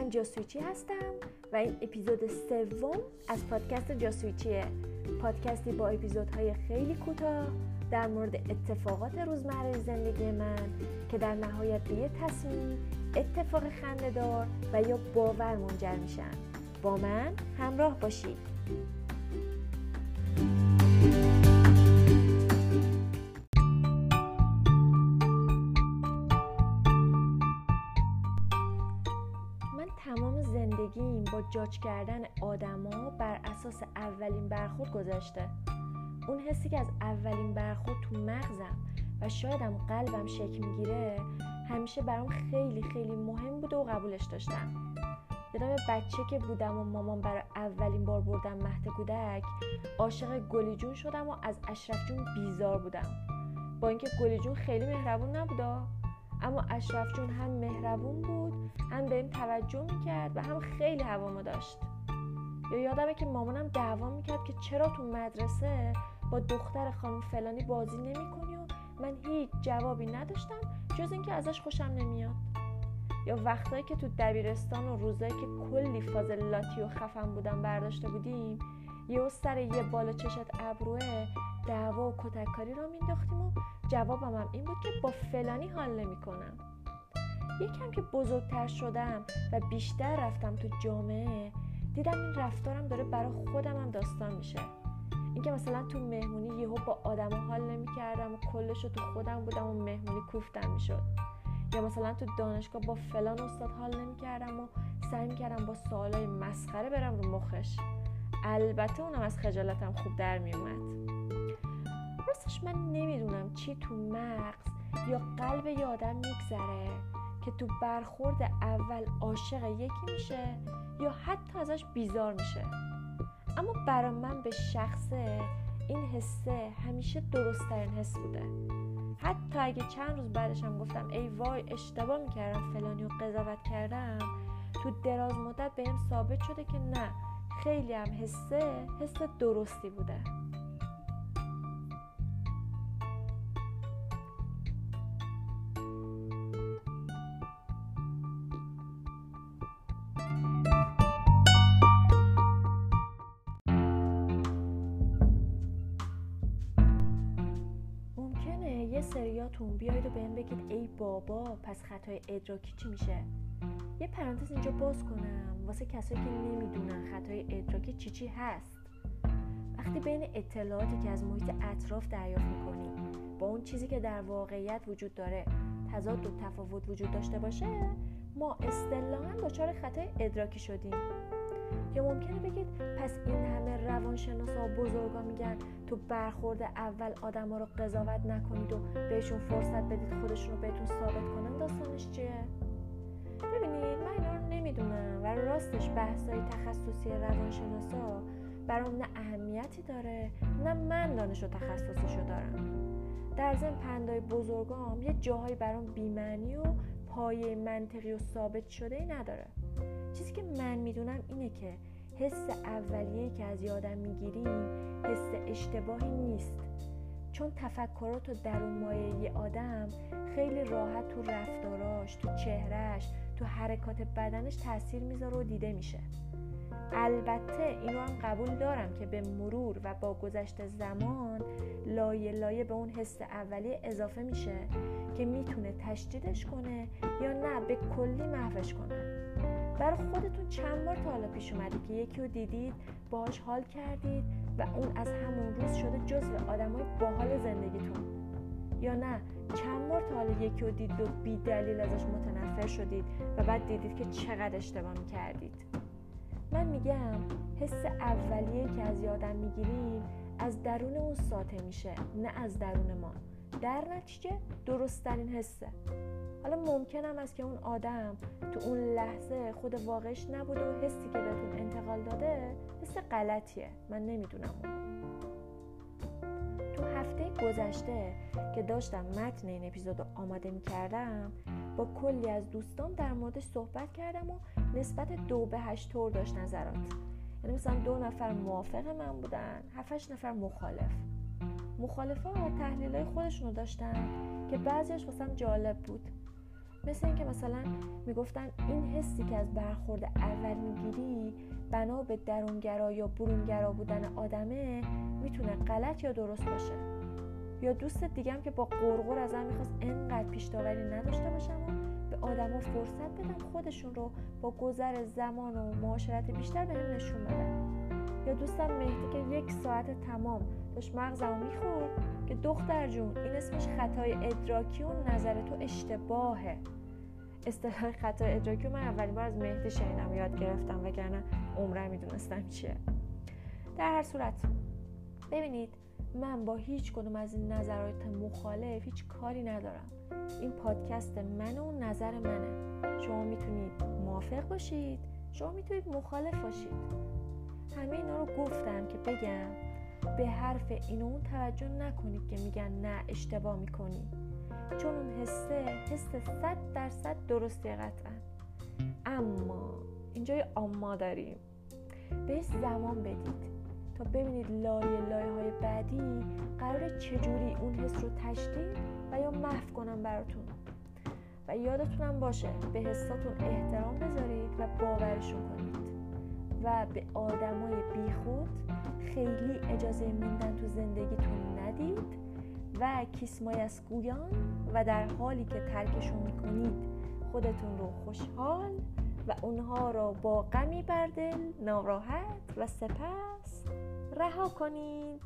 من جاسویچی هستم و این اپیزود سوم از پادکست جاسویچیه. پادکستی با اپیزودهای خیلی کوتاه در مورد اتفاقات روزمره زندگی من که در نهایت به یه تصمیم اتفاق خندهدار و یا باور منجر میشن. با من همراه باشید. جاج کردن آدما بر اساس اولین برخورد گذشته. اون حسی که از اولین برخورد تو مغزم و شایدم قلبم شکل می‌گیره همیشه برام خیلی خیلی مهم بوده و قبولش داشتم. یادم بچه که بودم و مامان برای اولین بار بردم مهد کودک عاشق گلی جون شدم و از اشرف جون بیزار بودم. با اینکه گلی جون خیلی مهربون نبودا اما اشرف جون هم مهربون بود بهم توجه می‌کرد و هم خیلی هوامو داشت. یا یادمه که مامانم دعوا می‌کرد که چرا تو مدرسه با دختر خانم فلانی بازی نمی‌کنی و من هیچ جوابی نداشتم جز اینکه ازش خوشم نمیاد. یا وقتایی که تو دبیرستان و روزایی که کلی فاز لاتی و خفم بودم برداشته بودیم یه سر یه بالا چشت ابروه دعوا و کتککاری را مینداختیم و جوابم هم این بود که با فلانی حال نمی‌کنم. یکم که بزرگتر شدم و بیشتر رفتم تو جامعه دیدم این رفتارم داره برای خودم هم داستان میشه. اینکه مثلا تو مهمونی یهو با آدم حال نمی‌کردم و کلش تو خودم بودم و مهمونی کوفتم می‌شد. یا مثلا تو دانشگاه با فلان استاد حال نمی‌کردم و سعی می‌کردم با سوالای مسخره برم رو مخش. البته اونم از خجالتم خوب در میومد راستش من نمی‌دونم چی تو مغز یا قلب یه آدم میگذره. که تو برخورد اول عاشق یکی میشه یا حتی ازش بیزار میشه. اما برای من به شخصه این حسه همیشه درستترین حس بوده. حتی اگه چند روز بعدشم گفتم ای وای اشتباه می‌کردم فلانی و قضاوت کردم تو دراز مدت بهم ثابت شده که نه خیلی هم حسه حس درستی بوده. یه سریاتون بیاید و بهم بگید ای بابا پس خطای ادراکی چی میشه؟ یه پرانتز اینجا باز کنم. واسه کسایی که نمی‌دونن خطای ادراکی چی چی هست. وقتی بین اطلاعاتی که از محیط اطراف دریافت می‌کنیم با اون چیزی که در واقعیت وجود داره تضاد و تفاوت وجود داشته باشه ما اصطلاحا دچار خطای ادراکی شدیم. یا ممکنه بگید پس این همه روانشناسا و بزرگا میگن تو برخورد اول آدما رو قضاوت نکنید و بهشون فرصت بدید خودشون رو بهتون ثابت کنن داستانش چیه؟ ببینید من اینا رو نمی‌دونم و راستش بحثای تخصصی روانشناسا برام نه اهمیتی داره نه من دانش و تخصصشو دارم. در ضمن پندای بزرگام یه جاهایی برام بیمعنی و پایه منطقی و ثابت شده ای نداره. چیزی که من می‌دونم اینه که حس اولیه که از یادم می‌گیریم حس اشتباهی نیست. چون تفکرات و درون مایه یه آدم خیلی راحت تو رفتاراش تو چهرش تو حرکات بدنش تاثیر می‌ذاره و دیده میشه. البته اینو هم قبول دارم که به مرور و با گذشت زمان لایه لایه به اون حس اولیه اضافه میشه که می‌تونه تشدیدش کنه یا نه به کلی محوش کنه. برای خودتون چند بار تا حالا پیش اومده که یکی رو دیدید باهاش حال کردید و اون از همون روز شده جزو آدمای باحال زندگیتون. یا نه چند بار تا حالا یکی رو دید و بی دلیل ازش متنفر شدید و بعد دیدید که چقدر اشتباه می‌کردید. من میگم حس اولیه که از یادم می‌گیریم از درون اون ساطع میشه نه از درون ما. در نتیجه درستترین حسه. حالا ممکنم است که اون آدم تو اون لحظه خود واقعش نبوده و حسی که بهتون انتقال داده حس غلطیه. من نمی‌دونم. اون تو هفته گذشته که داشتم متن این اپیزود رو آماده می‌کردم با کلی از دوستان در موردش صحبت کردم و نسبت دو به هشت طور داشت نظرات. یعنی مثلا دو نفر موافق من بودن هفتش نفر مخالف. مخالفا تحلیل های خودشونو داشتن که بعضیش واسم جالب بود. مثل اینکه مثلا می‌گفتن این حسی که از برخورد اول می‌گیری بنا به درونگرا یا برونگرا بودن آدمه می‌تونه غلط یا درست باشه. یا دوست دیگم که با قرقر ازم می‌خواست انقدر پیش داوری نداشته باشم به آدما فرصت بدم خودشون رو با گذر زمان و معاشرت بیشتر بهم نشون بدن. یا دوستم مهدی که یک ساعت تمام داشت مغزمو می‌خورد که دختر جون این اسمش خطای ادراکی و نظر تو اشتباهه. اصطلاح خطای ادراکی من اولین بار از مهدی شنیدم یاد گرفتم وگرنه عمره می‌دونستم چیه. در هر صورت ببینید من با هیچ کدوم از این نظرات مخالف هیچ کاری ندارم. این پادکست منه و نظر منه. شما می‌تونید موافق باشید شما می‌تونید مخالف باشید. همه اینا رو گفتم که بگم به حرف این اون توجه نکنید که میگن نه اشتباه می‌کنی. چون اون حسه حس صد درصد درسته قطعا. اما اینجا یه اما داریم. بهش زمان بدید تا ببینید لایه لایه های بعدی قرار چجوری اون حس رو تشدید و یا محو کنم براتون. و یادتونم باشه به حساتون احترام بذارید و باورشون کنید. و به آدمای بیخود خیلی اجازه موندن تو زندگیتون ندید. و کیسمایس گویان و در حالی که ترکشون می‌کنید خودتون رو خوشحال و اونها را با غمی بر ناراحت و سپس رها کنید.